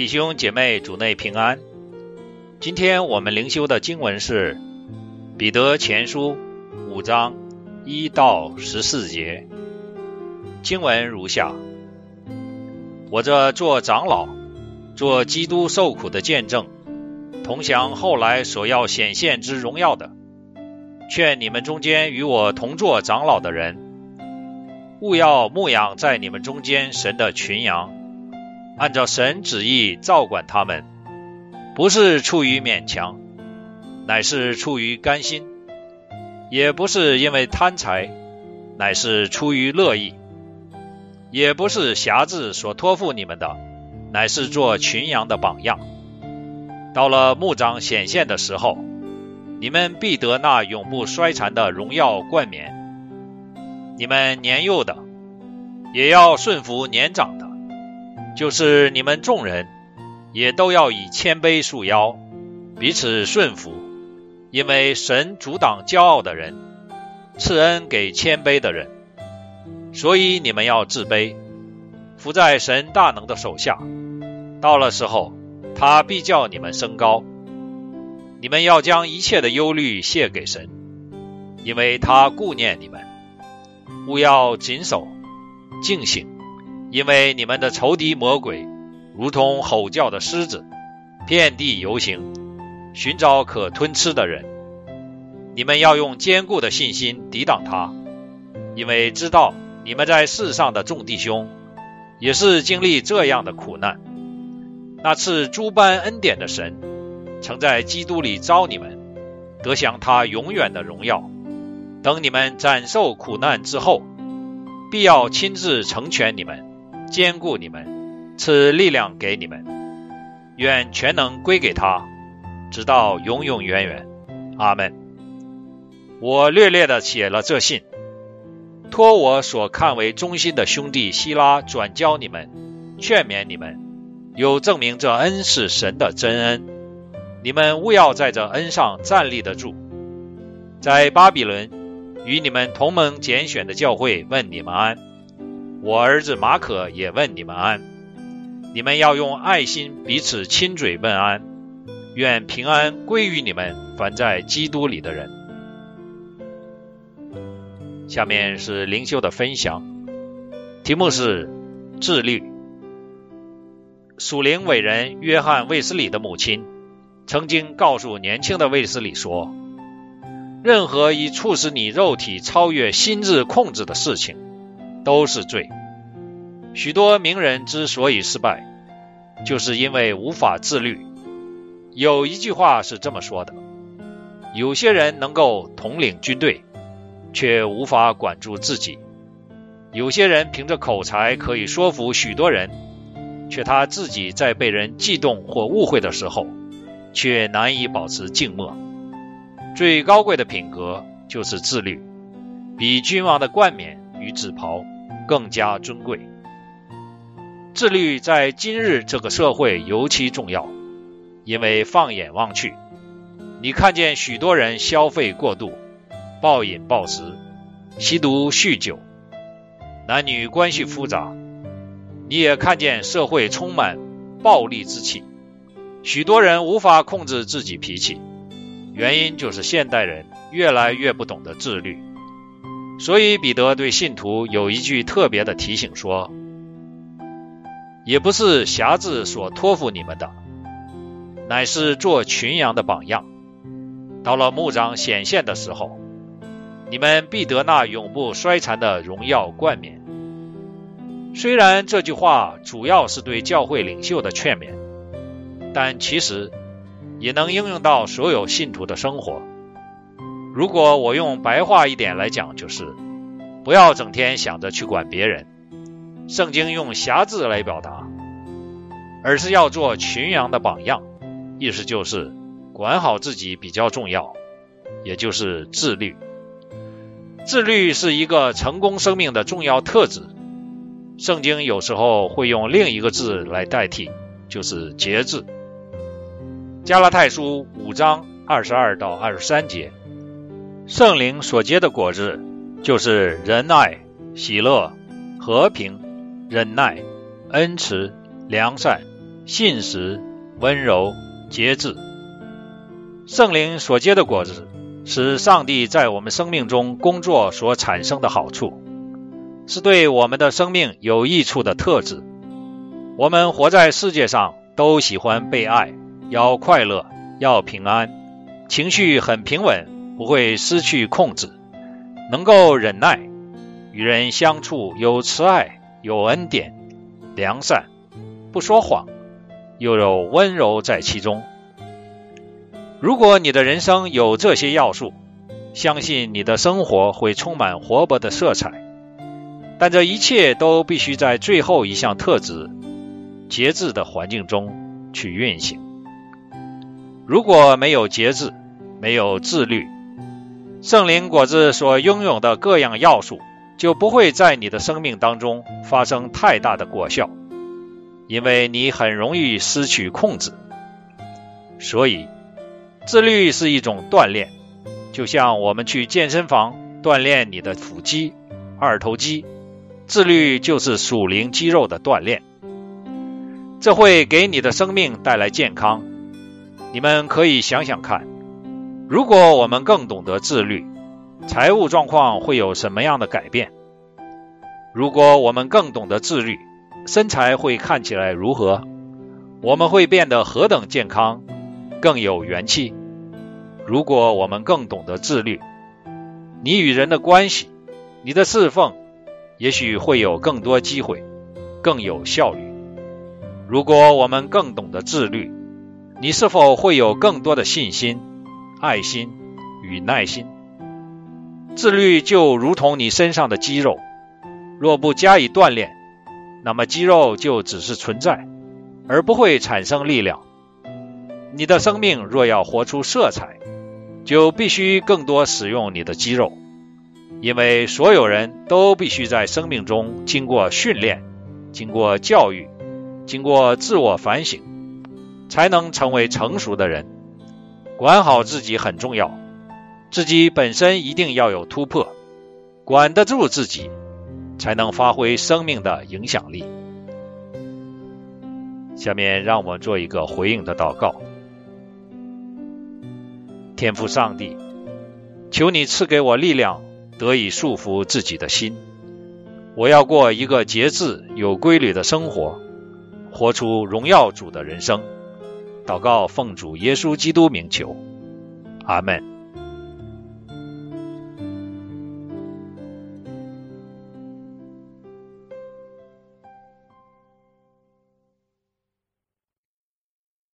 弟兄姐妹，主内平安。今天我们灵修的经文是《彼得前书》五章一到十四节。经文如下：我这做长老、做基督受苦的见证，同享后来所要显现之荣耀的，劝你们中间与我同做长老的人，勿要牧养在你们中间神的群羊。按照神旨意照管他们，不是出于勉强，乃是出于甘心；也不是因为贪财，乃是出于乐意；也不是辖制所托付你们的，乃是做群羊的榜样。到了牧长显现的时候，你们必得那永不衰残的荣耀冠冕。你们年幼的，也要顺服年长的。就是你们众人也都要以谦卑束腰，彼此顺服，因为神阻挡骄傲的人，赐恩给谦卑的人。所以你们要自卑，伏在神大能的手下。到了时候，他必叫你们升高。你们要将一切的忧虑卸给神，因为他顾念你们。勿要谨守，静醒。因为你们的仇敌魔鬼，如同吼叫的狮子，遍地游行，寻找可吞吃的人。你们要用坚固的信心抵挡他，因为知道你们在世上的众弟兄，也是经历这样的苦难。那次诸般恩典的神，曾在基督里招你们，得享他永远的荣耀。等你们斩受苦难之后，必要亲自成全你们。兼顾你们，赐力量给你们，愿全能归给他，直到永永远远。阿门。我略略的写了这信，托我所看为忠心的兄弟希拉转交你们，劝勉你们，有证明这恩是神的真恩。你们务要在这恩上站立得住。在巴比伦与你们同盟拣选的教会问你们安。我儿子马可也问你们安，你们要用爱心彼此亲嘴问安，愿平安归于你们凡在基督里的人。下面是灵修的分享，题目是自律。属灵伟人约翰卫斯理的母亲曾经告诉年轻的卫斯理说：“任何以促使你肉体超越心智控制的事情。”都是罪。许多名人之所以失败，就是因为无法自律。有一句话是这么说的：有些人能够统领军队，却无法管住自己；有些人凭着口才可以说服许多人，却他自己在被人激动或误会的时候，却难以保持静默。最高贵的品格就是自律，比君王的冠冕。与紫袍更加尊贵。自律在今日这个社会尤其重要，因为放眼望去，你看见许多人消费过度、暴饮暴食、吸毒酗酒，男女关系复杂；你也看见社会充满暴力之气，许多人无法控制自己脾气，原因就是现代人越来越不懂得自律。所以，彼得对信徒有一句特别的提醒说：“也不是辖制所托付你们的，乃是做群羊的榜样。到了牧长显现的时候，你们必得那永不衰残的荣耀冠冕。”虽然这句话主要是对教会领袖的劝勉，但其实也能应用到所有信徒的生活。如果我用白话一点来讲，就是不要整天想着去管别人。圣经用辖制来表达，而是要做群羊的榜样，意思就是管好自己比较重要，也就是自律。自律是一个成功生命的重要特质。圣经有时候会用另一个字来代替，就是节制。加拉太书五章二十二到二十三节。圣灵所结的果子，就是仁爱、喜乐、和平、忍耐、恩慈、良善、信实、温柔、节制。圣灵所结的果子，是上帝在我们生命中工作所产生的好处，是对我们的生命有益处的特质。我们活在世界上，都喜欢被爱，要快乐，要平安，情绪很平稳，不会失去控制，能够忍耐，与人相处有慈爱，有恩典，良善，不说谎，又有温柔在其中。如果你的人生有这些要素，相信你的生活会充满活泼的色彩。但这一切都必须在最后一项特质——节制的环境中去运行。如果没有节制，没有自律，圣灵果子所拥有的各样要素就不会在你的生命当中发生太大的果效，因为你很容易失去控制。所以。自律是一种锻炼，就像我们去健身房锻炼你的腹肌、二头肌，自律就是属灵肌肉的锻炼，这会给你的生命带来健康。你们可以想想看，如果我们更懂得自律，财务状况会有什么样的改变？如果我们更懂得自律，身材会看起来如何？我们会变得何等健康？更有元气。如果我们更懂得自律，你与人的关系，你的侍奉，也许会有更多机会，更有效率。如果我们更懂得自律，你是否会有更多的信心、爱心与耐心？自律就如同你身上的肌肉，若不加以锻炼，那么肌肉就只是存在，而不会产生力量。你的生命若要活出色彩，就必须更多使用你的肌肉，因为所有人都必须在生命中经过训练、经过教育、经过自我反省，才能成为成熟的人。管好自己很重要，自己本身一定要有突破，管得住自己，才能发挥生命的影响力。下面让我们做一个回应的祷告。天赋上帝，求你赐给我力量，得以束缚自己的心。我要过一个节制、有规律的生活，活出荣耀主的人生。祷告，奉主耶稣基督名求，阿门。